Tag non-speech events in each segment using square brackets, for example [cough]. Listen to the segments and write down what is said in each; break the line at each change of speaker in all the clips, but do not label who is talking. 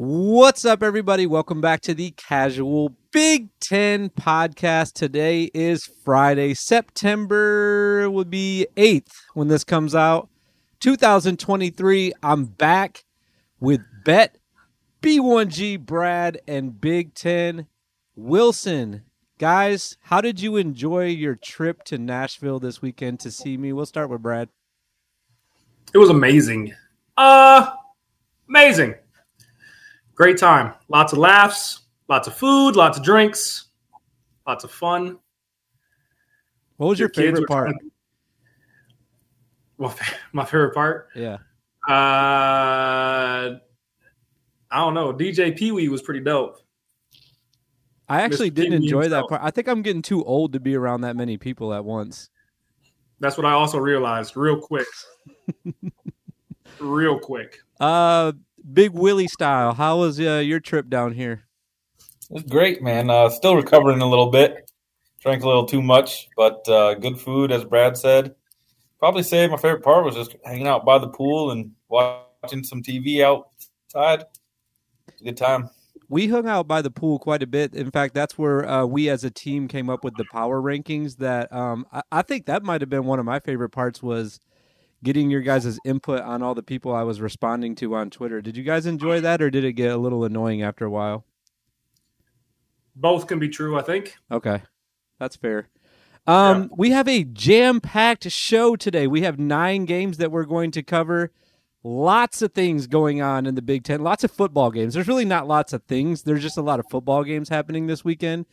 What's up, everybody? Welcome back to the Casual Big Ten podcast. Today is Friday, September would be 8th when this comes out. 2023. I'm back with Bet, B1G, Brad, and Big Ten Wilson. Guys, how did you enjoy your trip to Nashville this weekend to see me? We'll start with Brad.
It was amazing. Uh, amazing. Great time. Lots of laughs, lots of food, lots of drinks, lots of fun.
What was your, your favorite part?
Well, [laughs] my favorite part?
Yeah.
Uh, I don't know. DJ Pee Wee was pretty dope.
I actually Mr. didn't Pee-wee enjoy himself. that part. I think I'm getting too old to be around that many people at once.
That's what I also realized real quick. [laughs] real quick.
Uh, Big Willie style. How was uh, your trip down here?
It was great, man. Uh, still recovering a little bit. Drank a little too much, but uh, good food, as Brad said. Probably say my favorite part was just hanging out by the pool and watching some TV outside. a good time.
We hung out by the pool quite a bit. In fact, that's where uh, we as a team came up with the power rankings. That um, I, I think that might have been one of my favorite parts was getting your guys' input on all the people I was responding to on Twitter. Did you guys enjoy that, or did it get a little annoying after a while?
Both can be true, I think.
Okay, that's fair. Um, yeah. We have a jam-packed show today. We have nine games that we're going to cover. Lots of things going on in the Big Ten. Lots of football games. There's really not lots of things. There's just a lot of football games happening this weekend.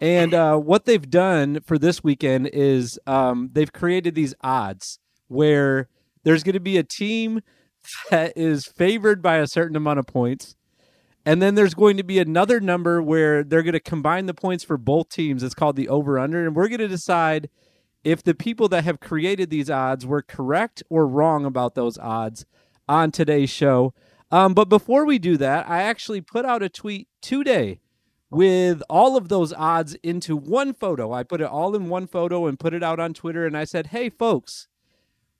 And uh, what they've done for this weekend is um, they've created these odds where there's going to be a team that is favored by a certain amount of points. And then there's going to be another number where they're going to combine the points for both teams. It's called the over under. And we're going to decide if the people that have created these odds were correct or wrong about those odds on today's show. Um, but before we do that, I actually put out a tweet today with all of those odds into one photo. I put it all in one photo and put it out on Twitter. And I said, hey, folks,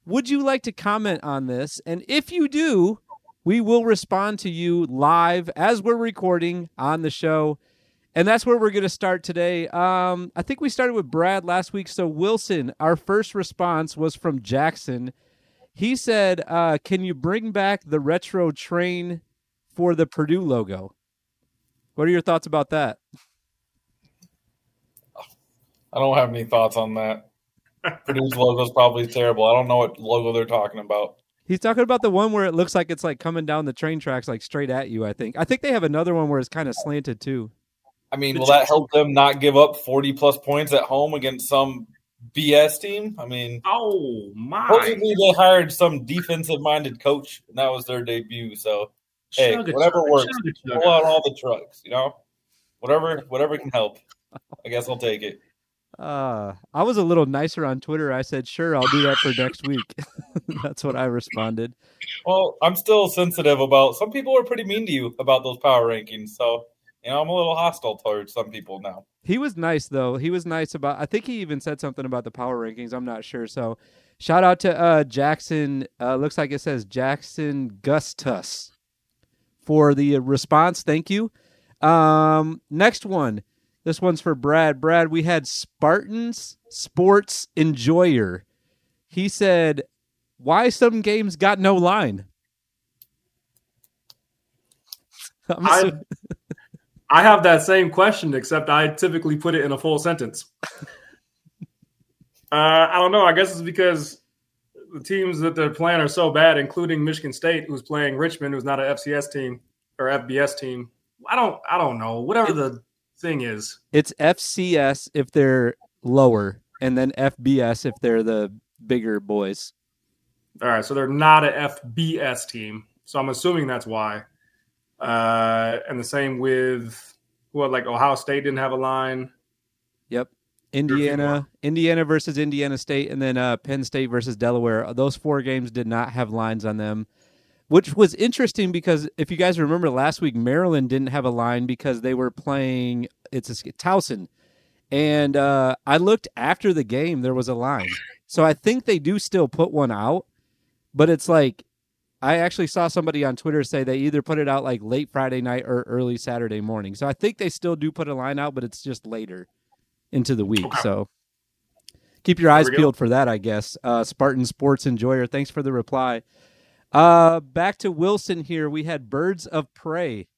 would you like to comment on this? And if you do, we will respond to you live as we're recording on the show. And that's where we're going to start today. Um, I think we started with Brad last week. So, Wilson, our first response was from Jackson. He said, uh, Can you bring back the retro train for the Purdue logo? What are your thoughts about that?
I don't have any thoughts on that. Purdue's logo is probably terrible. I don't know what logo they're talking about.
He's talking about the one where it looks like it's like coming down the train tracks, like straight at you. I think. I think they have another one where it's kind of slanted too.
I mean, will that help them not give up forty plus points at home against some BS team? I mean,
oh my!
Supposedly they hired some defensive-minded coach, and that was their debut. So, hey, whatever works, pull out all the trucks. You know, whatever, whatever can help. I guess I'll take it.
Uh, I was a little nicer on Twitter. I said, "Sure, I'll do that for next week." [laughs] That's what I responded.
Well, I'm still sensitive about. Some people were pretty mean to you about those power rankings, so you know I'm a little hostile towards some people now.
He was nice though. He was nice about. I think he even said something about the power rankings. I'm not sure. So, shout out to uh, Jackson. Uh, looks like it says Jackson Gustus for the response. Thank you. Um, next one. This one's for Brad. Brad, we had Spartans Sports Enjoyer. He said, "Why some games got no line?" [laughs]
I, I have that same question, except I typically put it in a full sentence. [laughs] uh, I don't know. I guess it's because the teams that they're playing are so bad, including Michigan State, who's playing Richmond, who's not an FCS team or FBS team. I don't. I don't know. Whatever the thing is.
It's FCS if they're lower, and then FBS if they're the bigger boys.
All right, so they're not a FBS team, so I'm assuming that's why. Uh, and the same with what, like Ohio State didn't have a line.
Yep. Indiana, Indiana versus Indiana State, and then uh, Penn State versus Delaware. Those four games did not have lines on them which was interesting because if you guys remember last week, Maryland didn't have a line because they were playing it's a Towson, and uh, I looked after the game. There was a line, so I think they do still put one out, but it's like I actually saw somebody on Twitter say they either put it out like late Friday night or early Saturday morning. So I think they still do put a line out, but it's just later into the week. So keep your eyes peeled for that, I guess. Uh, Spartan Sports Enjoyer, thanks for the reply. Uh, back to Wilson here. We had Birds of Prey.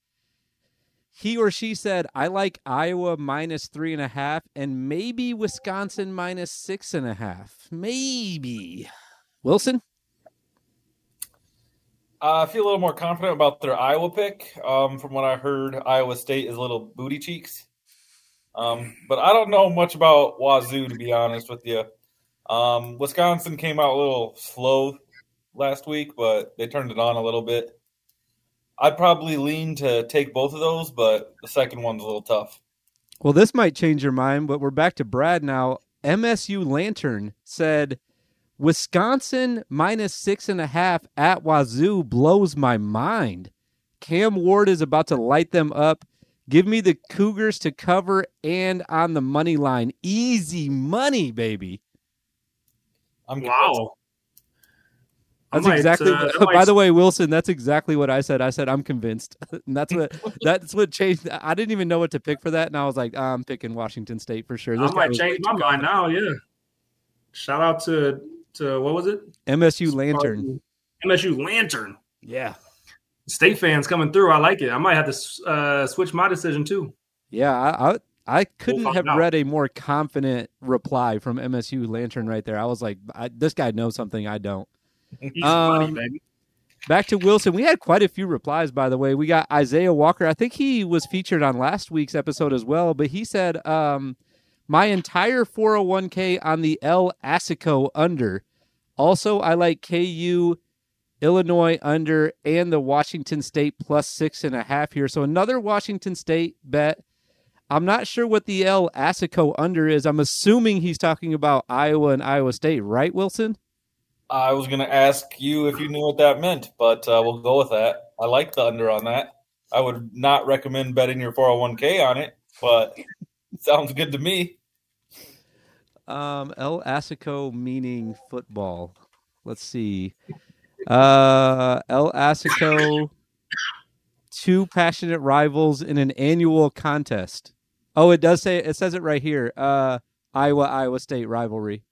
He or she said, I like Iowa minus three and a half and maybe Wisconsin minus six and a half. Maybe. Wilson?
Uh, I feel a little more confident about their Iowa pick. Um, from what I heard, Iowa State is a little booty cheeks. Um, but I don't know much about Wazoo, to be honest with you. Um, Wisconsin came out a little slow last week, but they turned it on a little bit. I'd probably lean to take both of those, but the second one's a little tough.
Well, this might change your mind, but we're back to Brad now. MSU Lantern said Wisconsin minus six and a half at Wazoo blows my mind. Cam Ward is about to light them up. Give me the Cougars to cover and on the money line. Easy money, baby.
I'm
Wow. I
That's
might,
exactly.
uh, I [laughs]
by the way, Wilson, that's exactly what I said. I said I'm convinced, [laughs] and that's what [laughs] that's what changed. I didn't even know what to pick for that, and I was like, I'm picking Washington State for sure.
I
This guy
might change my mind now. Yeah. Shout out to to what was it?
MSU Lantern.
MSU Lantern.
Yeah,
State fans coming through. I like it. I might have to uh, switch my decision too.
yeah. I I, I couldn't
find
have
out.
read a more confident reply from MSU Lantern right there. I was like, I, this guy knows something I don't. Um,
money.
Back to Wilson. We had quite a few replies, by the way. We got Isaiah Walker. I think he was featured on last week's episode as well, but he said, um, My entire 401k on the El Assico under. Also, I like KU, Illinois under, and the Washington State plus six and a half here. So another Washington State bet. I'm not sure what the El Assico under is. I'm assuming he's talking about Iowa and Iowa State, right, Wilson?
I was going to ask you if you knew what that meant, but uh, we'll go with that. I like the under on that. I would not recommend betting your 401k on it, but it [laughs] sounds good to me.
Um, El Assico meaning football. Let's see. Uh, El Assico, two passionate rivals in an annual contest. Oh, it does say it says it right here. Uh, Iowa Iowa State rivalry.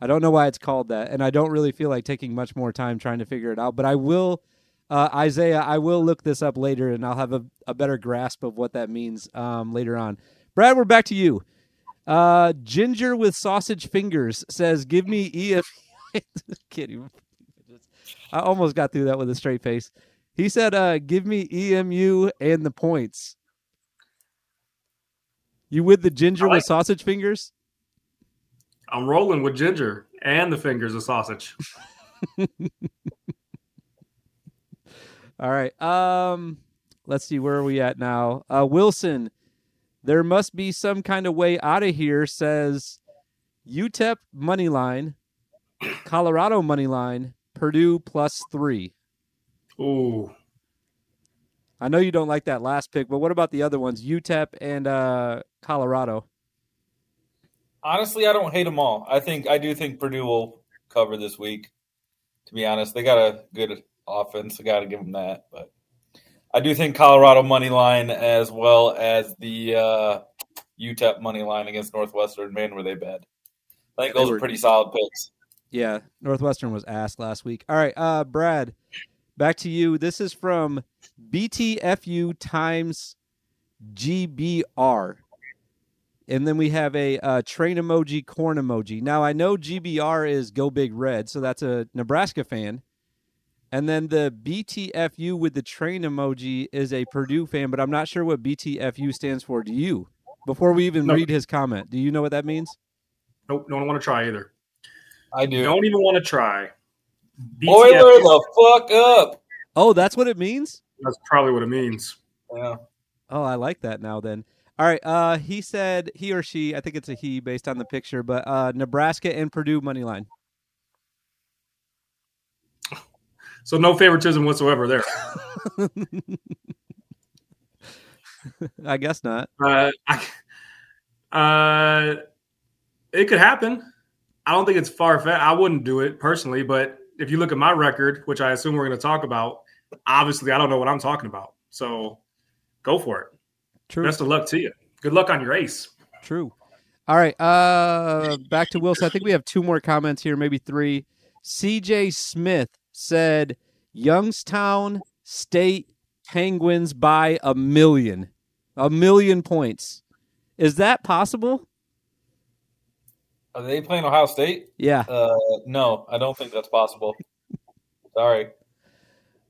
I don't know why it's called that, and I don't really feel like taking much more time trying to figure it out. But I will, uh, Isaiah. I will look this up later, and I'll have a, a better grasp of what that means um, later on. Brad, we're back to you. Uh, Ginger with sausage fingers says, "Give me EF." Even. [laughs] I almost got through that with a straight face. He said, uh, "Give me EMU and the points." You with the ginger
like-
with sausage fingers?
I'm rolling with ginger and the fingers of sausage. [laughs]
All right. Um, let's see where are we at now. Uh, Wilson, there must be some kind of way out of here. Says UTEP money line, Colorado money line, Purdue plus three.
Ooh.
I know you don't like that last pick, but what about the other ones? UTEP and uh, Colorado.
Honestly, I don't hate them all. I think I do think Purdue will cover this week. To be honest, they got a good offense. I got to give them that. But I do think Colorado money line as well as the uh, UTEP money line against Northwestern. Man, were they bad? I think those
were-
are pretty solid picks.
Yeah, Northwestern was asked last week. All right, uh, Brad, back to you. This is from BTFU times GBR. And then we have a uh, train emoji, corn emoji. Now, I know GBR is Go Big Red, so that's a Nebraska fan. And then the BTFU with the train emoji is a Purdue fan, but I'm not sure what BTFU stands for. Do you? Before we even
No.
read his comment, do you know what that means?
Nope. Don't want to try either.
I do.
Don't even want to try.
Boiler the fuck up.
Oh, that's what it means?
That's probably what it means.
Yeah.
Oh, I like that now then. All right. Uh he said he or she, I think it's a he based on the picture, but uh Nebraska and Purdue money line.
So no favoritism whatsoever there. [laughs]
I guess not.
Uh, I, uh, it could happen. I don't think it's far fetched. I wouldn't do it personally, but if you look at my record, which I assume we're going to talk about, obviously I don't know what I'm talking about. So go for it.
True.
Best of luck to you. Good luck on your ace.
True. All right. Uh, back to Wilson. I think we have two more comments here, maybe three. CJ Smith said Youngstown State Penguins by a million, a million points. Is that possible?
Are they playing Ohio State?
Yeah.
Uh, no, I don't think that's possible. Sorry.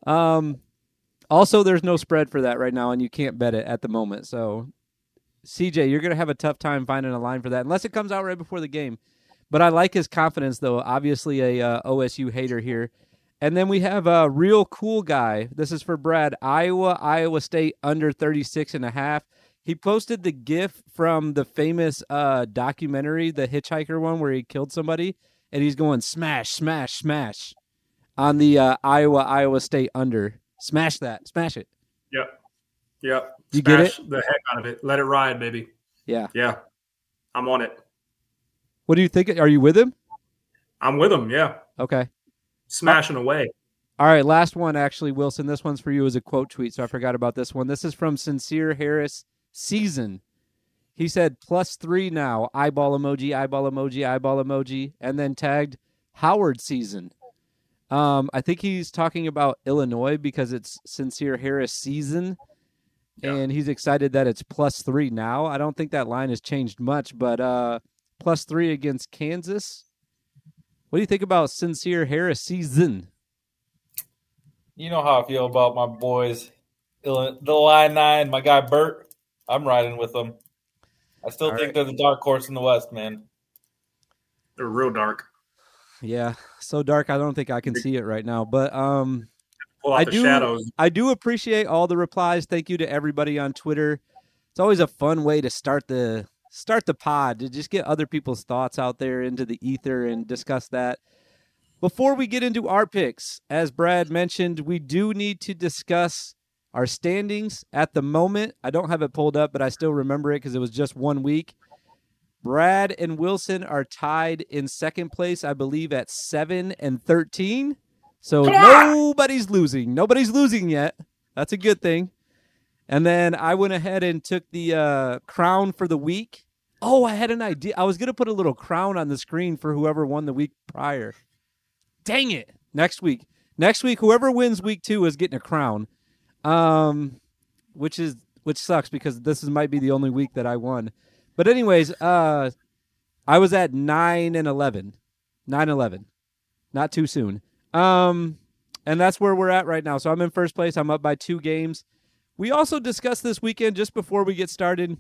Um. Also, there's no spread for that right now, and you can't bet it at the moment. So, CJ, you're gonna have a tough time finding a line for that, unless it comes out right before the game. But I like his confidence, though. Obviously, a uh, OSU hater here. And then we have a real cool guy. This is for Brad. Iowa, Iowa State under 36 and a half. He posted the GIF from the famous uh, documentary, the Hitchhiker one, where he killed somebody, and he's going smash, smash, smash on the uh, Iowa, Iowa State under. Smash that, smash it.
Yep. Yep.
You get
it? the heck out of it. Let it ride, baby.
Yeah.
Yeah. I'm on it.
What do you think? Are you with him?
I'm with him. Yeah.
Okay.
Smashing away.
All right, last one actually, Wilson. This one's for you as a quote tweet, so I forgot about this one. This is from Sincere Harris Season. He said plus three now, eyeball emoji, eyeball emoji, eyeball emoji, and then tagged Howard season. Um, I think he's talking about Illinois because it's Sincere Harris season,
Yeah.
and he's excited that it's plus three now. I don't think that line has changed much, but uh, plus three against Kansas. What do you think about Sincere Harris season?
You know how I feel about my boys, Ill- the line nine, my guy Bert. I'm riding with them. I still
All
think
right.
they're the dark horse in the West, man.
They're real dark.
Yeah, so dark. I don't think I can see it right now, but um, I do-
shadows.
I do appreciate all the replies. Thank you to everybody on Twitter. It's always a fun way to start the start the pod to just get other people's thoughts out there into the ether and discuss that. Before we get into our picks, as Brad mentioned, we do need to discuss our standings at the moment. I don't have it pulled up, but I still remember it because it was just one week. Brad and Wilson are tied in second place, I believe, at seven and thirteen. So nobody's losing. Nobody's losing yet. That's a good thing. And then I went ahead and took the uh, crown for the week. Oh, I had an idea. I was going to put a little crown on the screen for whoever won the week prior. Dang it. Next week. Next week, whoever wins week two is getting a crown. Um, which is which sucks because this is, might be the only week that I won. But anyways, uh, I was at nine and eleven. Nine eleven. Not too soon. Um, and that's where we're at right now. So I'm in first place. I'm up by two games. We also discussed this weekend just before we get started,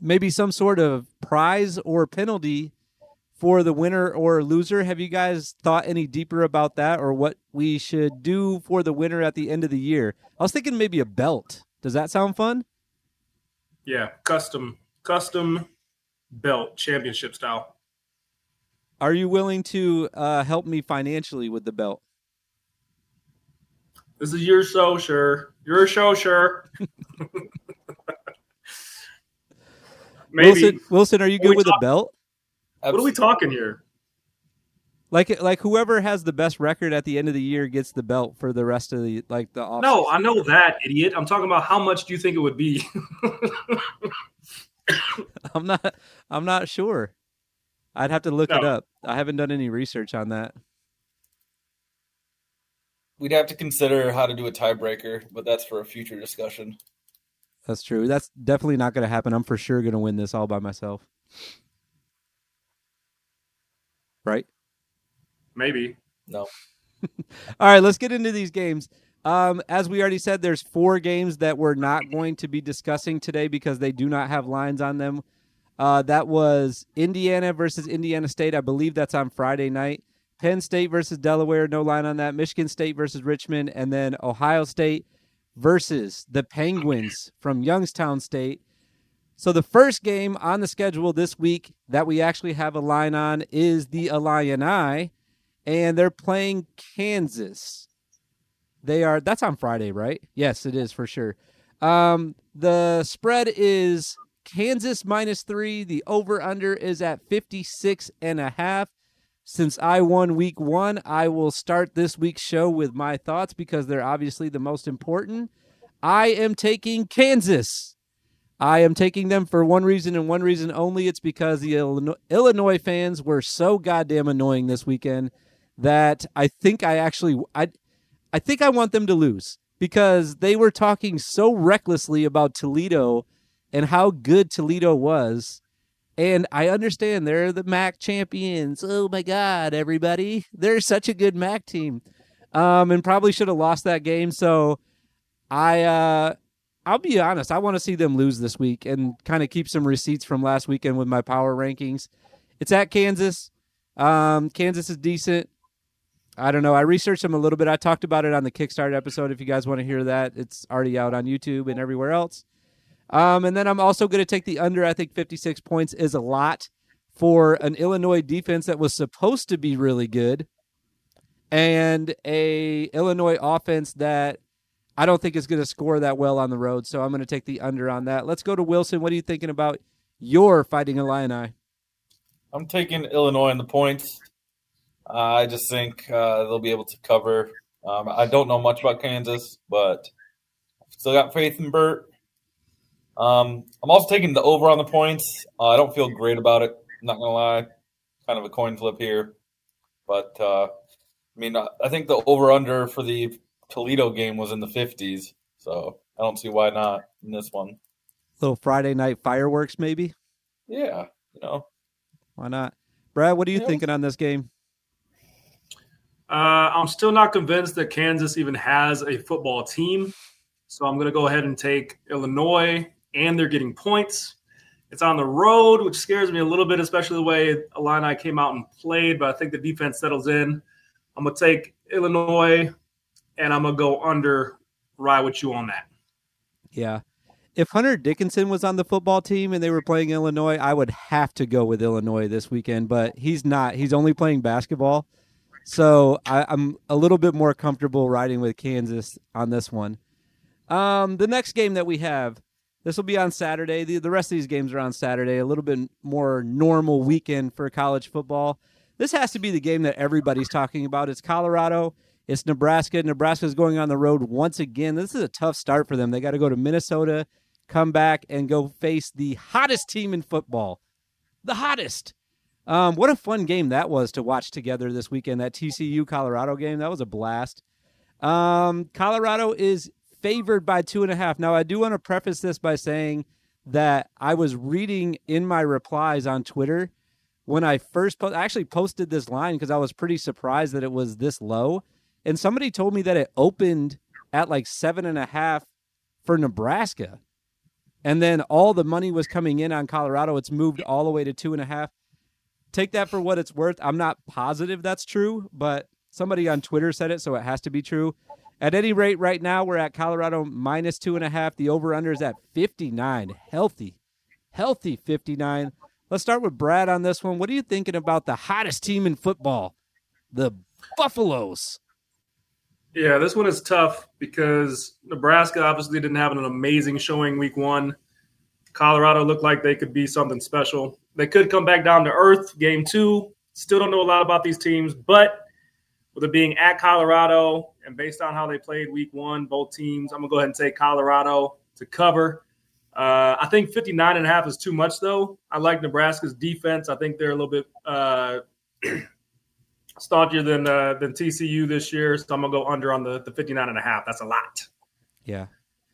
maybe some sort of prize or penalty for the winner or loser. Have you guys thought any deeper about that or what we should do for the winner at the end of the year? I was thinking maybe a belt. Does that sound fun?
Yeah. Custom, custom belt championship style.
Are you willing to uh, help me financially with the belt?
This is your show, sure. Your show, sure. [laughs] Maybe.
Wilson, Wilson, are you good with a
talk-
belt?
What are we talking here?
Like like whoever has the best record at the end of the year gets the belt for the rest of the like the off.
No, I know that, idiot. I'm talking about how much do you think it would be? [laughs] [coughs]
I'm not I'm not sure. I'd have to look it up. I haven't done any research on that.
We'd have to consider how to do a tiebreaker, but that's for a future discussion.
That's true. That's definitely not going to happen. I'm for sure going to win this all by myself. Right?
Maybe.
No. [laughs]
All right, let's get into these games. Um, as we already said, there's four games that we're not going to be discussing today because they do not have lines on them. Uh, that was Indiana versus Indiana State. I believe that's on Friday night. Penn State versus Delaware, no line on that. Michigan State versus Richmond, and then Ohio State versus the Penguins from Youngstown State. So the first game on the schedule this week that we actually have a line on is the Illini, and they're playing Kansas. They are that's on Friday, right? Yes, it is for sure. Um, the spread is Kansas minus three. The over under is at 56 and a half. Since I won week one, I will start this week's show with my thoughts because they're obviously the most important. I am taking Kansas. I am taking them for one reason and one reason only. It's because the Illinois fans were so goddamn annoying this weekend that I think I actually I I think I want them to lose because they were talking so recklessly about Toledo and how good Toledo was. And I understand they're the MAC champions. Oh my God, everybody. They're such a good MAC team. Um, and probably should have lost that game. So I uh I'll be honest, I want to see them lose this week and kind of keep some receipts from last weekend with my power rankings. It's at Kansas. Um, Kansas is decent. I don't know. I researched them a little bit. I talked about it on the Kickstarter episode. If you guys want to hear that, it's already out on YouTube and everywhere else. Um, and then I'm also going to take the under. I think 56 points is a lot for an Illinois defense that was supposed to be really good, and a Illinois offense that I don't think is going to score that well on the road. So I'm going to take the under on that. Let's go to Wilson. What are you thinking about your Fighting Illini?
I'm taking Illinois in the points. Uh, I just think uh, they'll be able to cover. Um, I don't know much about Kansas, but still got faith in Burt. Um, I'm also taking the over on the points. Uh, I don't feel great about it. Not gonna lie, kind of a coin flip here, but uh, I mean, I think the over under for the Toledo game was in the 50s, so I don't see why not in this one.
Little Friday night fireworks, maybe.
Yeah, you know,
why not? Brad, what are you yeah. thinking on this game?
Uh, I'm still not convinced that Kansas even has a football team. So I'm going to go ahead and take Illinois, and they're getting points. It's on the road, which scares me a little bit, especially the way Illini came out and played. But I think the defense settles in. I'm going to take Illinois, and I'm going to go under, ride with you on that.
Yeah. If Hunter Dickinson was on the football team and they were playing Illinois, I would have to go with Illinois this weekend. But he's not. He's only playing basketball. So I, am a little bit more comfortable riding with Kansas on this one. Um, the next game that we have, this will be on Saturday. The, the rest of these games are on Saturday. A little bit more normal weekend for college football. This has to be the game that everybody's talking about. It's Colorado. It's Nebraska. Nebraska's going on the road once again. This is a tough start for them. They got to go to Minnesota, come back, and go face the hottest team in football. The hottest. Um, what a fun game that was to watch together this weekend. That TCU Colorado game that was a blast. Um, Colorado is favored by two and a half. Now I do want to preface this by saying that I was reading in my replies on Twitter when I first po- actually posted this line because I was pretty surprised that it was this low, and somebody told me that it opened at like seven and a half for Nebraska. And then all the money was coming in on Colorado. It's moved all the way to two and a half take that for what it's worth. I'm not positive that's true, but somebody on Twitter said it, so it has to be true. At any rate, right now we're at Colorado minus two and a half. The over under is at 59. Healthy, healthy 59. Let's start with Brad on this one. What are you thinking about the hottest team in football, the Buffaloes?
Yeah, this one is tough because Nebraska obviously didn't have an amazing showing week one. Colorado looked like they could be something special. They could come back down to earth game two. Still don't know a lot about these teams, but with it being at Colorado and based on how they played week one, both teams, I'm going to go ahead and take Colorado to cover. Uh, I think 59 and a half is too much, though. I like Nebraska's defense. I think they're a little bit uh, [clears throat] staunchier than uh, than TCU this year. So I'm going to go under on the, the 59 and a half. That's a lot.
Yeah,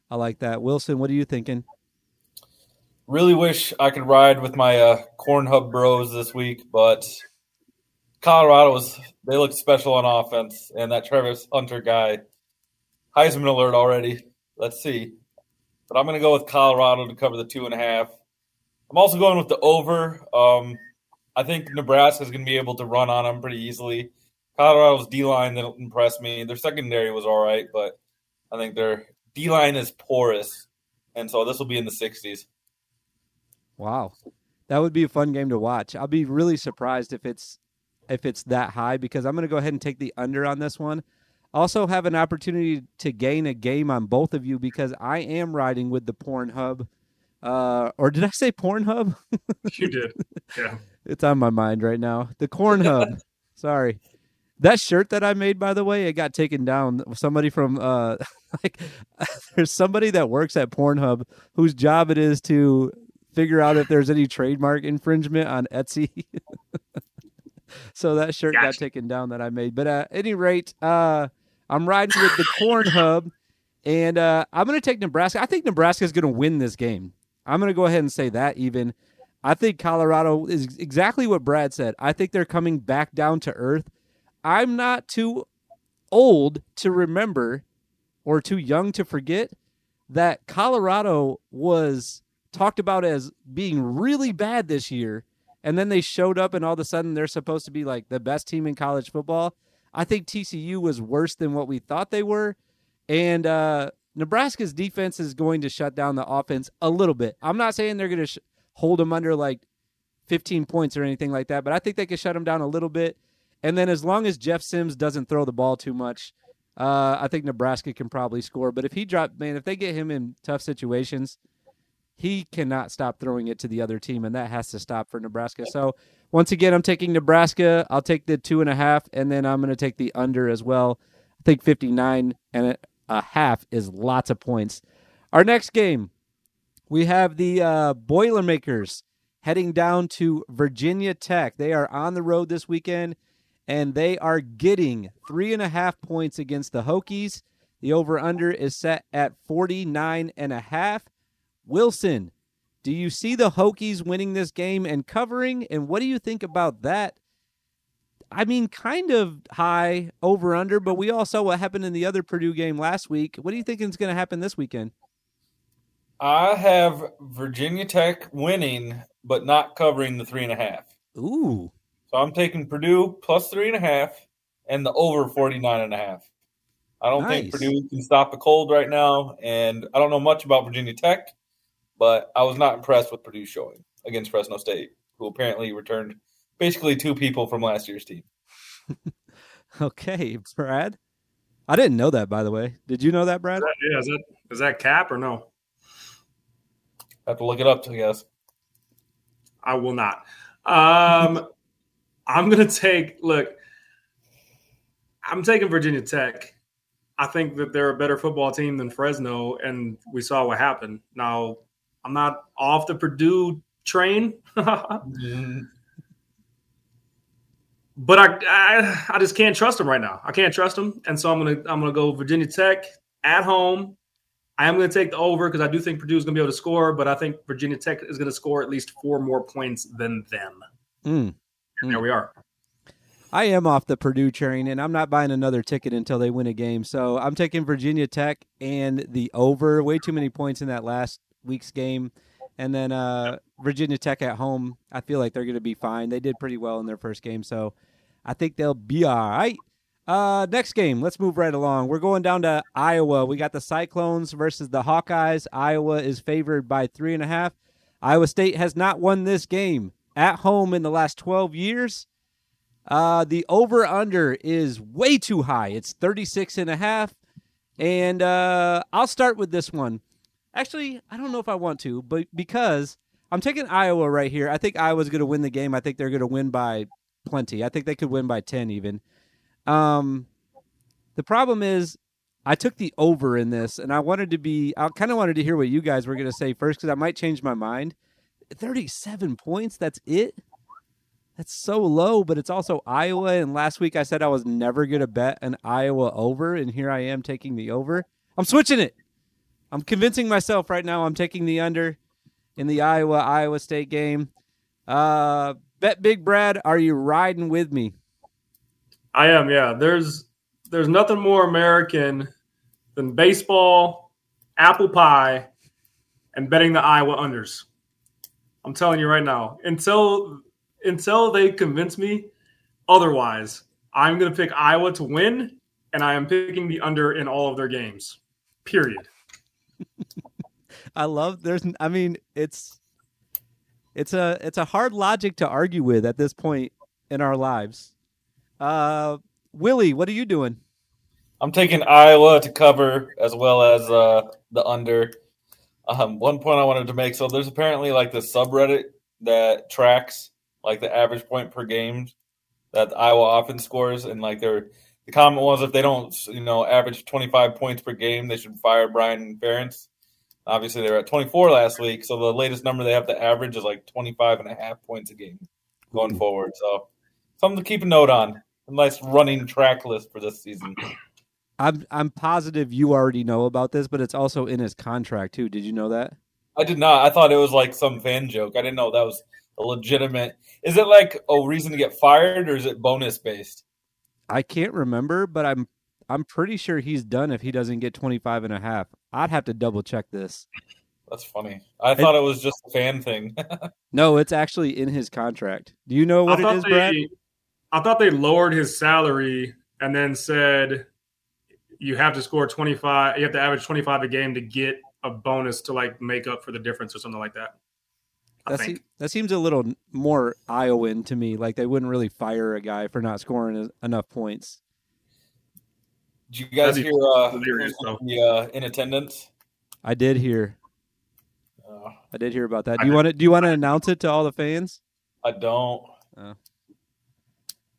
I like that. Wilson, what are you thinking?
Really wish I could ride with my uh, Corn Hub Bros this week, but Colorado was they look special on offense, and that Travis Hunter guy, Heisman alert already. Let's see, but I'm going to go with Colorado to cover the two and a half. I'm also going with the over. Um, I think Nebraska is going to be able to run on them pretty easily. Colorado's D line didn't impress me. Their secondary was all right, but I think their D line is porous, and so this will be in the 60s.
Wow. That would be a fun game to watch. I'll be really surprised if it's if it's that high because I'm going to go ahead and take the under on this one. Also have an opportunity to gain a game on both of you because I am riding with the Pornhub. Uh, or did I say Pornhub?
you did. Yeah. [laughs]
It's on my mind right now. The Corn Hub. [laughs] Sorry. That shirt that I made, by the way, it got taken down. Somebody from uh, [laughs] like, there's somebody that works at Pornhub whose job it is to figure out if there's any trademark infringement on Etsy. [laughs] so that shirt gotcha. got taken down that I made. But at any rate, uh, I'm riding with the Corn Hub, and uh, I'm going to take Nebraska. I think Nebraska is going to win this game. I'm going to go ahead and say that even. I think Colorado is exactly what Brad said. I think they're coming back down to earth. I'm not too old to remember or too young to forget that Colorado was talked about as being really bad this year and then they showed up and all of a sudden they're supposed to be like the best team in college football. I think TCU was worse than what we thought they were. And uh, Nebraska's defense is going to shut down the offense a little bit. I'm not saying they're going to sh- hold them under like 15 points or anything like that, but I think they can shut them down a little bit. And then as long as Jeff Sims doesn't throw the ball too much, uh, I think Nebraska can probably score. But if he drop, man, if they get him in tough situations, he cannot stop throwing it to the other team, and that has to stop for Nebraska. So once again, I'm taking Nebraska. I'll take the two and a half, and then I'm going to take the under as well. I think 59 and a half is lots of points. Our next game, we have the uh, Boilermakers heading down to Virginia Tech. They are on the road this weekend and they are getting three and a half points against the Hokies. The over under is set at 49 and a half. Wilson, do you see the Hokies winning this game and covering? And what do you think about that? I mean, kind of high over under, but we all saw what happened in the other Purdue game last week. What do you think is going to happen this weekend?
I have Virginia Tech winning, but not covering the three and a half.
Ooh.
So I'm taking Purdue plus three and a half and the over 49 and a half. I don't nice. think Purdue can stop the cold right now. And I don't know much about Virginia Tech, but I was not impressed with Purdue showing against Fresno State, who apparently returned basically two people from last year's team. [laughs]
okay, Brad. I didn't know that, by the way. Did you know that, Brad?
Yeah, is that is that cap or no?
I have to look it up, I guess.
I will not. Um, [laughs] I'm going to take, look, I'm taking Virginia Tech. I think that they're a better football team than Fresno, and we saw what happened. Now, I'm not off the Purdue train, mm-hmm. [laughs] but I, I, I just can't trust them right now. I can't trust them, and so I'm gonna I'm gonna go Virginia Tech at home. I am going to take the over because I do think Purdue is going to be able to score, but I think Virginia Tech is going to score at least four more points than them.
Mm.
And there we are.
I am off the Purdue train, and I'm not buying another ticket until they win a game. So I'm taking Virginia Tech and the over. Way too many points in that last week's game. And then uh, Virginia Tech at home, I feel like they're going to be fine. They did pretty well in their first game, so I think they'll be all right. Uh, next game, let's move right along. We're going down to Iowa. We got the Cyclones versus the Hawkeyes. Iowa is favored by three and a half. Iowa State has not won this game at home in the last 12 years. Uh, the over under is way too high. It's 36 and a half. And uh, I'll start with this one. Actually, I don't know if I want to, but because I'm taking Iowa right here. I think Iowa's going to win the game. I think they're going to win by plenty. I think they could win by 10 even. Um, the problem is I took the over in this, and I wanted to be, I kind of wanted to hear what you guys were going to say first because I might change my mind. 37 points. That's it. That's so low, but it's also Iowa. And last week I said I was never going to bet an Iowa over, and here I am taking the over. I'm switching it. I'm convincing myself right now I'm taking the under in the Iowa Iowa State game. Uh, bet Big Brad, are you riding with me?
I am. Yeah. There's there's nothing more American than baseball, apple pie, and betting the Iowa unders. I'm telling you right now, until until they convince me otherwise, I'm going to pick Iowa to win, and I am picking the under in all of their games. Period.
I love. There's. I mean, it's it's a it's a hard logic to argue with at this point in our lives. Uh, Willie, what are you doing?
I'm taking Iowa to cover as well as uh, the under. Um, one point I wanted to make. So there's apparently like the subreddit that tracks like the average point per game that Iowa often scores, and like they're the comment was if they don't, you know, average 25 points per game, they should fire Brian Ferentz. Obviously, they were at 24 last week, so the latest number they have to average is like 25 and a half points a game going forward. So something to keep a note on. A nice running track list for this season. [clears throat]
I'm I'm positive you already know about this, but it's also in his contract too. Did you know that?
I did not. I thought it was like some fan joke. I didn't know that was a legitimate. Is it like a reason to get fired, or is it bonus based?
I can't remember, but I'm I'm pretty sure he's done if he doesn't get 25 and a half. I'd have to double check this.
That's funny. I thought it, it was just a fan thing. [laughs]
no, it's actually in his contract. Do you know what it is,
they,
Brad?
I thought they lowered his salary and then said you have to score 25, you have to average 25 a game to get a bonus to like make up for the difference or something like that.
That, se- that seems a little more Iowan to me. Like they wouldn't really fire a guy for not scoring enough points.
Did you guys hear uh, the, uh, in attendance?
I did hear. Uh, I did hear about that. Do you want to? Do you want to announce it to all the fans?
I don't. Oh.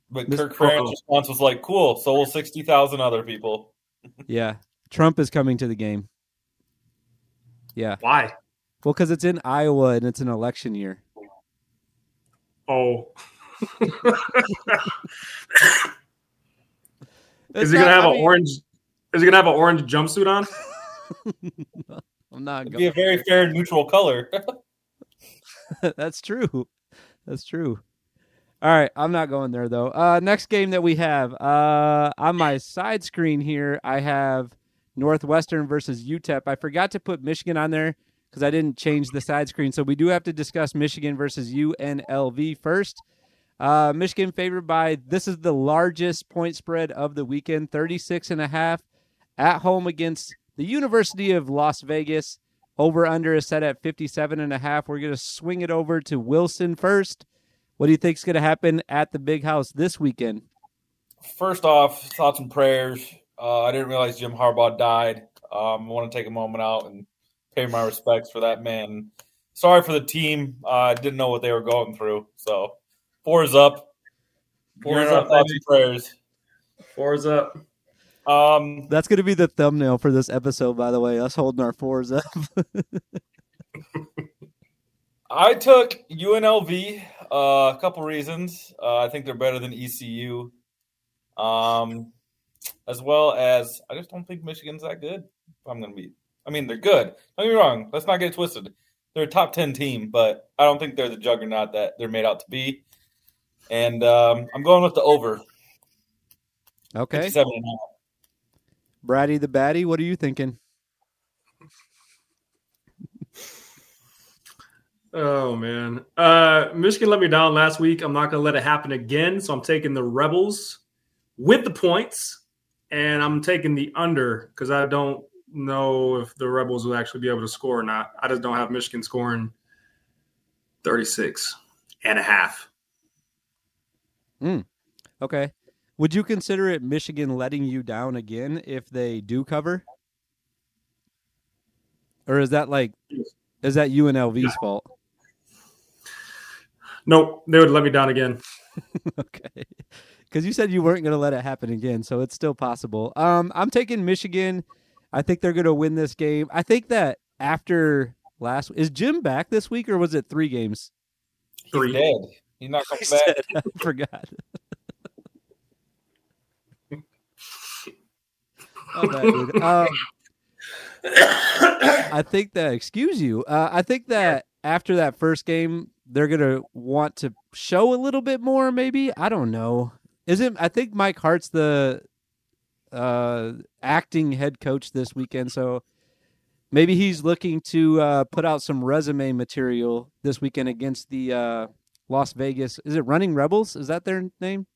But Kirk Ferentz' response was like, "Cool, so will sixty thousand other people."
yeah, Trump is coming to the game. Yeah.
Why?
Well, because it's in Iowa and it's an election year.
Oh. [laughs] is he gonna have I an mean... orange? Is he gonna have an orange jumpsuit on? [laughs]
I'm not.
It'd be a very fair neutral color. [laughs]
That's true. That's true. All right, I'm not going there though. Uh, next game that we have uh, on my side screen here, I have Northwestern versus UTEP. I forgot to put Michigan on there because I didn't change the side screen. So we do have to discuss Michigan versus UNLV first. Uh, Michigan favored by this is the largest point spread of the weekend, 36 and a half at home against the University of Las Vegas. Over under is set at 57 and a half. We're going to swing it over to Wilson first. What do you think is going to happen at the big house this weekend?
First off, thoughts and prayers. Uh, I didn't realize Jim Harbaugh died. Um, I want to take a moment out and pay my respects for that man. Sorry for the team. Uh, I didn't know what they were going through. So, four is up.
Four is up. Thoughts and prayers. Four is up.
Um,
That's going to be the thumbnail for this episode, by the way. Us holding our fours up. [laughs]
I took UNLV uh, a couple reasons. Uh, I think they're better than ECU, um, as well as I just don't think Michigan's that good. I'm going to be. I mean, they're good. Don't get me wrong. Let's not get twisted. They're a top ten team, but I don't think they're the juggernaut that they're made out to be. And um, I'm going with the over.
Okay. Braddy the Batty, what are you thinking?
Oh man, uh, Michigan let me down last week. I'm not going to let it happen again. So I'm taking the Rebels with the points, and I'm taking the under because I don't know if the Rebels will actually be able to score or not. I just don't have Michigan scoring 36 and a half.
Hmm. Okay. Would you consider it Michigan letting you down again if they do cover? Or is that like is that UNLV's fault?
Nope, they would let me down again. [laughs]
okay. Because you said you weren't going to let it happen again, so it's still possible. Um, I'm taking Michigan. I think they're going to win this game. I think that after last, is Jim back this week or was it three games?
Three. He's dead. He's not [laughs] coming back.
I forgot. [laughs] oh. Um, I think that. Excuse you. Uh, I think that after that first game, they're gonna want to show a little bit more. Maybe I don't know. Isn't I think Mike Hart's the uh, acting head coach this weekend, so maybe he's looking to uh, put out some resume material this weekend against the uh, Las Vegas. Is it Running Rebels? Is that their name?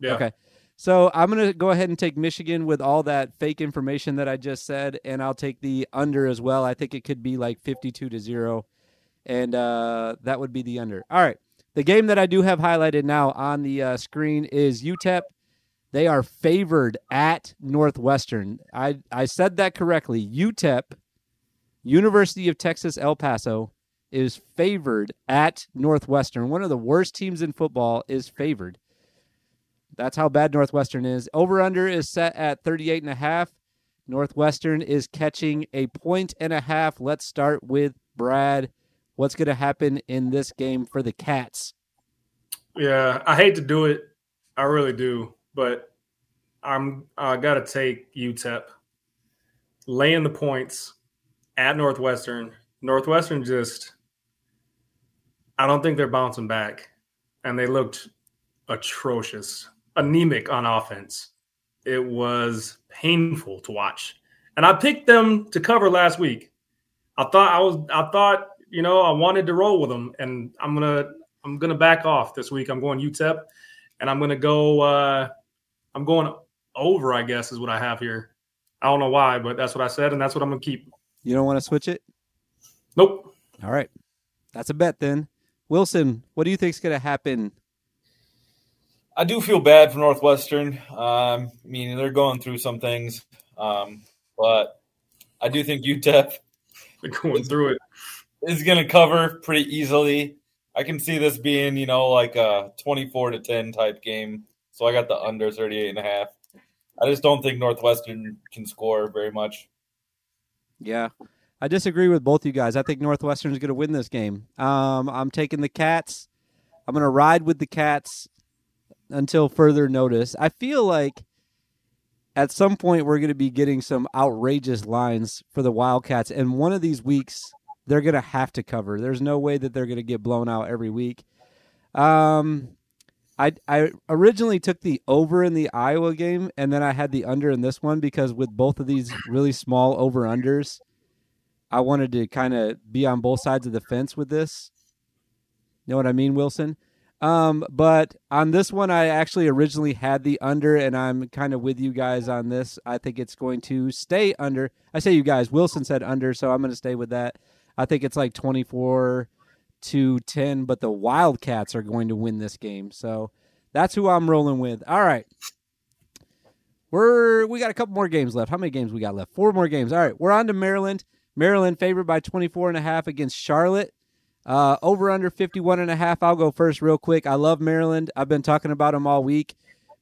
Yeah.
Okay. So I'm gonna go ahead and take Michigan with all that fake information that I just said, and I'll take the under as well. I think it could be like 52 to zero and uh, that would be the under. All right. The game that I do have highlighted now on the uh, screen is UTEP. They are favored at Northwestern. I, I said that correctly. UTEP, University of Texas El Paso, is favored at Northwestern. One of the worst teams in football is favored. That's how bad Northwestern is. Over under is set at 38 and a half. Northwestern is catching a point and a half. Let's start with Brad. What's going to happen in this game for the Cats?
Yeah, I hate to do it. I really do, but I'm I got to take UTEP laying the points at Northwestern. Northwestern just I don't think they're bouncing back and they looked atrocious, anemic on offense. It was painful to watch. And I picked them to cover last week. I thought I was I thought, you know, I wanted to roll with them and I'm to I'm to back off this week. I'm going UTEP and I'm to go uh I'm going over, I guess is what I have here. I don't know why, but that's what I said and that's what I'm going to keep.
You don't want to switch it?
Nope.
All right. That's a bet then. Wilson, what do you think is going to happen
I do feel bad for Northwestern. Um, I mean, they're going through some things, um, but I do think UTEP
they're going through it
is going to cover pretty easily. I can see this being, you know, like a 24 to 10 type game. So I got the under 38 and a half. I just don't think Northwestern can score very much.
Yeah. I disagree with both you guys. I think Northwestern is going to win this game. Um, I'm taking the Cats. I'm going to ride with the Cats until further notice. I feel like at some point we're going to be getting some outrageous lines for the Wildcats, and one of these weeks they're going to have to cover. There's no way that they're going to get blown out every week. Um, I I originally took the over in the Iowa game, and then I had the under in this one because with both of these really small over unders, I wanted to kind of be on both sides of the fence with this. You know what I mean, Wilson? Um, but on this one, I actually originally had the under, and I'm kind of with you guys on this. I think it's going to stay under. I say you guys. Wilson said under, so I'm going to stay with that. I think it's like 24 to 10, but the Wildcats are going to win this game. So that's who I'm rolling with. All right. We're we got a couple more games left. How many games we got left? Four more games. All right, we're on to Maryland. Maryland favored by 24 and a half against Charlotte. Uh, over under 51 and a half. I'll go first real quick. I love Maryland. I've been talking about them all week.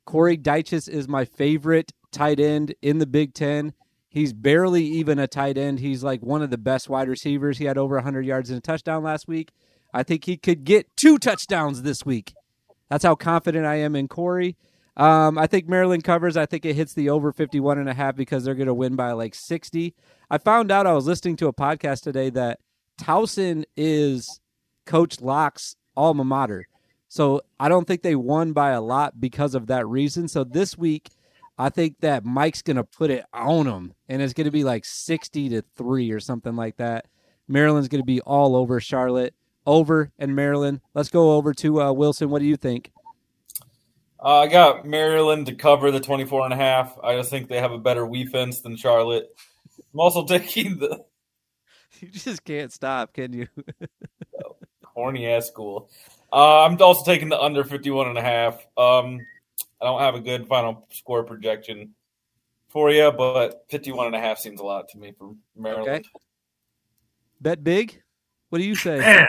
Corey Dyches is my favorite tight end in the Big Ten. He's barely even a tight end. He's like one of the best wide receivers. He had over 100 yards and a touchdown last week. I think he could get two touchdowns this week. That's how confident I am in Corey. Um, I think Maryland covers. I think it hits the over 51 and a half because they're going to win by like 60. I found out I was listening to a podcast today that Towson is Coach Locke's alma mater. So I don't think they won by a lot because of that reason. So this week, I think that Mike's going to put it on them, and it's going to be like 60 to 3 or something like that. Maryland's going to be all over Charlotte, over and Maryland. Let's go over to uh, Wilson. What do you think?
Uh, I got Maryland to cover the 24 and a half. I just think they have a better defense than Charlotte. I'm also [laughs] taking the
You just can't stop, can you? [laughs]
Horny ass school. Uh, I'm also taking the under 51 and a half. Um, I don't have a good final score projection for you, but 51 and a half seems a lot to me for Maryland. Okay.
Bet big? What do you say?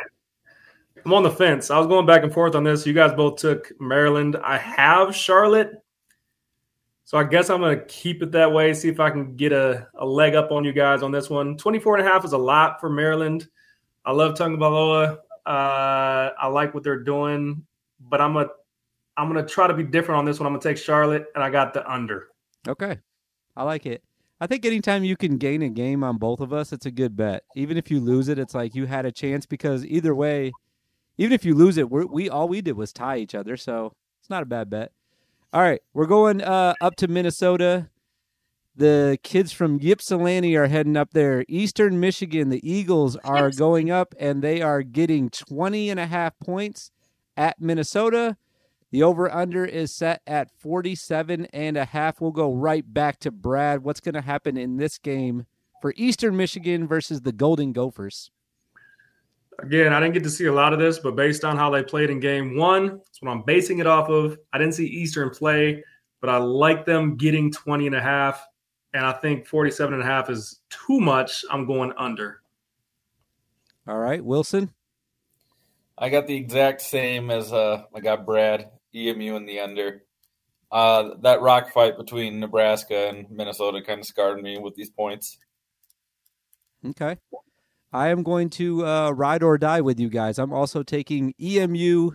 I'm on the fence. I was going back and forth on this. You guys both took Maryland. I have Charlotte. So I guess I'm going to keep it that way, see if I can get a, a leg up on you guys on this one. 24 and a half is a lot for Maryland. I love Tagovailoa. Uh, I like what they're doing, but I'm a I'm going to try to be different on this one. I'm going to take Charlotte, and I got the under.
Okay. I like it. I think anytime you can gain a game on both of us, it's a good bet. Even if you lose it, it's like you had a chance because either way, even if you lose it, we we all we did was tie each other, so it's not a bad bet. All right, we're going uh, up to Minnesota. The kids from Ypsilanti are heading up there. Eastern Michigan, the Eagles are going up and they are getting 20 and a half points at Minnesota. The over under is set at 47 and a half. We'll go right back to Brad. What's going to happen in this game for Eastern Michigan versus the Golden Gophers?
Again, I didn't get to see a lot of this, but based on how they played in game one, that's what I'm basing it off of. I didn't see Eastern play, but I like them getting 20 and a half. And I think 47 and a half is too much. I'm going under.
All right, Wilson.
I got the exact same as uh, I got Brad, EMU in the under. uh, that rock fight between Nebraska and Minnesota kind of scarred me with these points.
Okay. I am going to uh, ride or die with you guys. I'm also taking EMU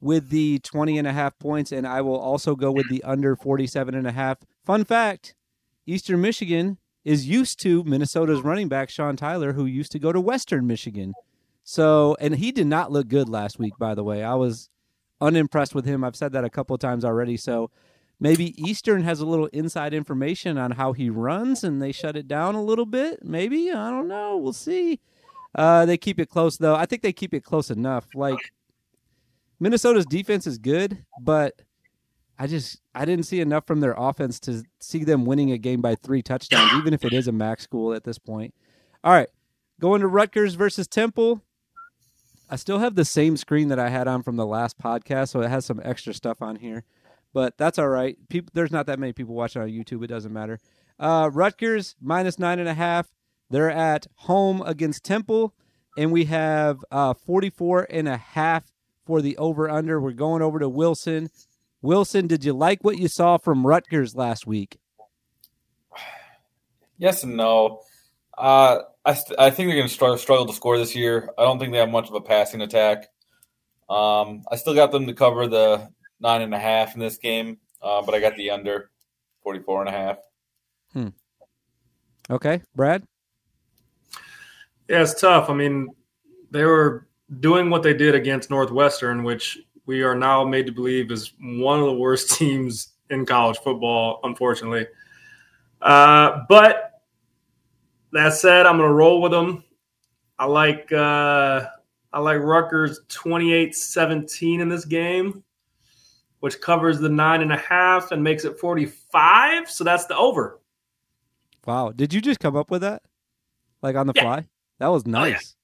with the 20 and a half points, and I will also go with the under 47 and a half. Fun fact Eastern Michigan is used to Minnesota's running back, Sean Tyler, who used to go to Western Michigan. So, and he did not look good last week, by the way. I was unimpressed with him. I've said that a couple times already. So maybe Eastern has a little inside information on how he runs and they shut it down a little bit. Maybe. I don't know. We'll see. Uh, they keep it close, though. I think they keep it close enough. Like, Minnesota's defense is good, but I just I didn't see enough from their offense to see them winning a game by three touchdowns, even if it is a MAC school at this point. All right, going to Rutgers versus Temple. I still have the same screen that I had on from the last podcast, so it has some extra stuff on here, but that's all right. People, there's not that many people watching on YouTube. It doesn't matter. Uh, Rutgers minus nine and a half. They're at home against Temple, and we have uh, 44 and a half for the over under. We're going over to Wilson. Wilson, did you like what you saw from Rutgers last week? [sighs]
Yes and no. Uh, I, st- I think they're going to struggle, to score this year. I don't think they have much of a passing attack. Um, I still got them to cover the nine and a half in this game, uh, but I got the under 44 and a half.
Hmm. Okay, Brad?
Yeah, it's tough. I mean, they were doing what they did against Northwestern, which we are now made to believe is one of the worst [laughs] teams in college football, unfortunately. Uh, but that said, I'm going to roll with them. I like uh, I like Rutgers 28-17 in this game, which covers the nine and a half and makes it 45. So that's the over.
Wow! Did you just come up with that, like on the yeah. fly? That was nice.
Oh,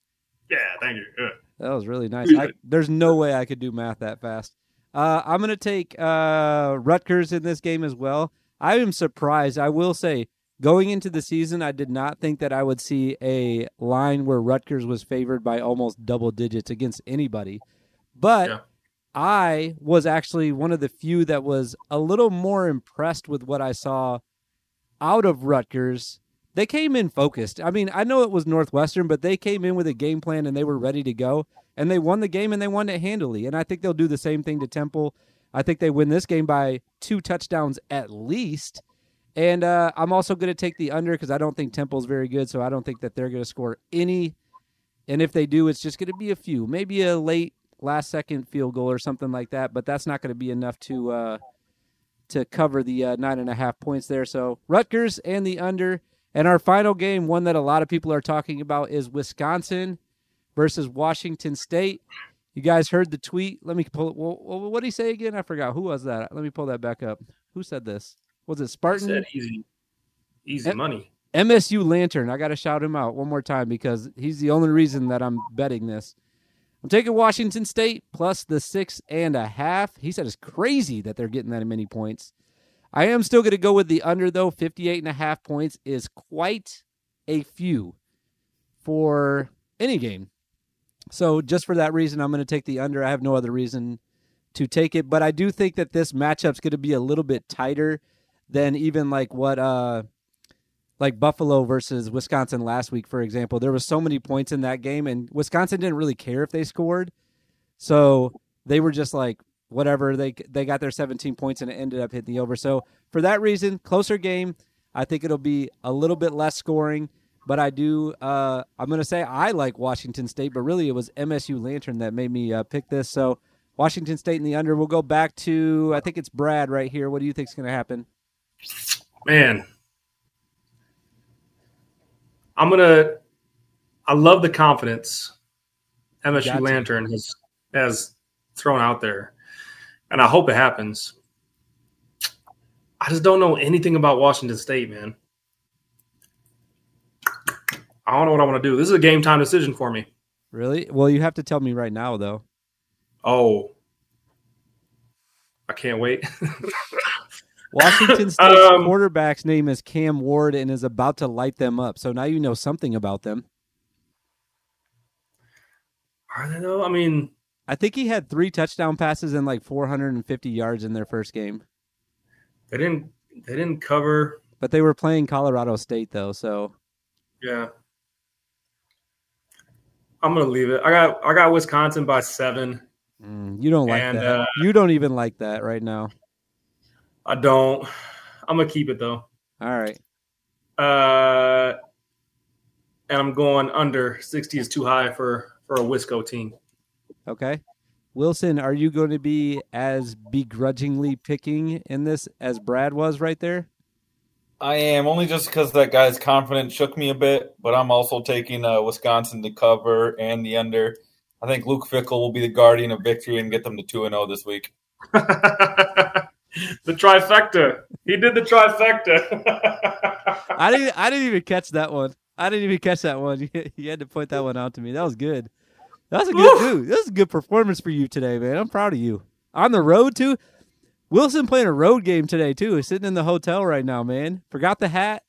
yeah. yeah. thank you. Yeah.
That was really nice. I, there's no way I could do math that fast. Uh, I'm going to take uh, Rutgers in this game as well. I am surprised. I will say Going into the season, I did not think that I would see a line where Rutgers was favored by almost double digits against anybody. But. I was actually one of the few that was a little more impressed with what I saw out of Rutgers. They came in focused. I mean, I know it was Northwestern, but they came in with a game plan and they were ready to go. And they won the game and they won it handily. And I think they'll do the same thing to Temple. I think they win this game by two touchdowns at least. And uh, I'm also going to take the under because I don't think Temple's very good, so I don't think that they're going to score any. And if they do, it's just going to be a few, maybe a late last second field goal or something like that. But that's not going to be enough to uh, to cover the uh, nine and a half points there. So Rutgers and the under. And our final game, one that a lot of people are talking about, is Wisconsin versus Washington State. You guys heard the tweet. Let me pull it. Well, what did he say again? I forgot. Who was that? Let me pull that back up. Who said this? was it Spartan?
Said easy, easy M- money.
MSU Lantern. I got to shout him out one more time because he's the only reason that I'm betting this. I'm taking Washington State plus the six and a half. He said it's crazy that they're getting that many points. I am still going to go with the under though. 58 and a half points is quite a few for any game. So just for that reason, I'm going to take the under. I have no other reason to take it, but I do think that this matchup's going to be a little bit tighter than even like what uh like Buffalo versus Wisconsin last week, for example. There was so many points in that game, and Wisconsin didn't really care if they scored, so they were just like whatever. They they got their 17 points and it ended up hitting the over. So for that reason, closer game. I think it'll be a little bit less scoring, but I do. Uh, I'm going to say I like Washington State, but really it was MSU Lantern that made me uh, pick this. So Washington State in the under. We'll go back to I think it's Brad right here. What do you think is going to happen?
Man, I'm gonna. I love the confidence MSU gotcha. Lantern has has thrown out there, and I hope it happens. I just don't know anything about Washington State, man. I don't know what I want to do. This is a game time decision for me.
Really? Well, you have to tell me right now, though.
Oh, I can't wait. [laughs]
Washington [laughs] State's um, quarterback's name is Cam Ward and is about to light them up. So now you know something about them.
Are they though? I mean,
I think he had three touchdown passes and like 450 yards in their first game.
They didn't. They didn't cover.
But they were playing Colorado State though, so
Yeah. I'm gonna leave it. I got. I got Wisconsin by seven.
mm, you don't like
And,
that.
uh,
you don't even like that right now.
I don't. I'm gonna keep it though.
All right.
Uh, and I'm going under. 60 is too high for for a Wisco team.
Okay. Wilson, are you going to be as begrudgingly picking in this as Brad was right there?
I am only just because that guy's confidence shook me a bit, but I'm also taking uh, Wisconsin to cover and the under. I think Luke Fickell will be the guardian of victory and get them to two and zero this week. [laughs]
the trifecta. He did the trifecta. [laughs]
I didn't. I didn't even catch that one. I didn't even catch that one. [laughs] You had to point that one out to me. That was good. That was a good dude. That was a good performance for you today, man. I'm proud of you. On the road too. Wilson playing a road game today too. He's sitting in the hotel right now, man. Forgot the hat.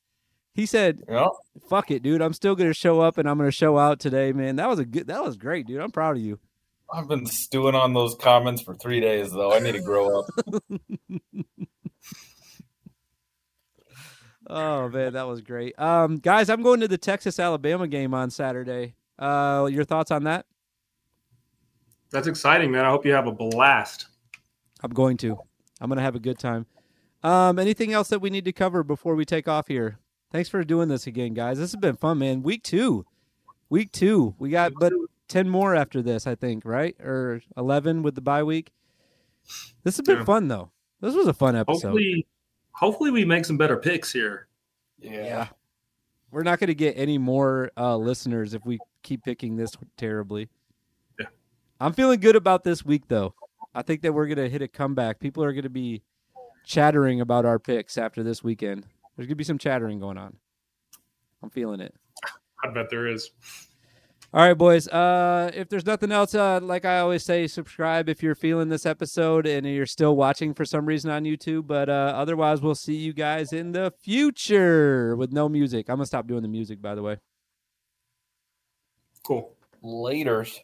He said,
You know,
"Fuck it, dude. I'm still gonna show up and I'm gonna show out today, man." That was a good. That was great, dude. I'm proud of you.
I've been stewing on those comments for three days though. I need to grow up. [laughs]
Oh man, that was great. Um, guys, I'm going to the Texas Alabama game on Saturday. Uh, your thoughts on that?
That's exciting, man. I hope you have a blast.
I'm going to. I'm going to have a good time. Um, anything else that we need to cover before we take off here? Thanks for doing this again, guys. This has been fun, man. Week two, week two. We got but ten more after this, I think, right? Or eleven with the bye week. This has been
Yeah.
fun though. This was a fun episode.
Hopefully, hopefully we make some better picks here. Yeah.
yeah. We're not going to get any more uh, listeners if we keep picking this terribly.
Yeah.
I'm feeling good about this week, though. I think that we're going to hit a comeback. People are going to be chattering about our picks after this weekend. There's going to be some chattering going on. I'm feeling it.
I bet there is.
All right, boys. Uh, if there's nothing else, uh, like I always say, subscribe if you're feeling this episode and you're still watching for some reason on YouTube. But uh, otherwise, we'll see you guys in the future with no music. I'm gonna stop doing the music, by the way.
Cool.
Laters.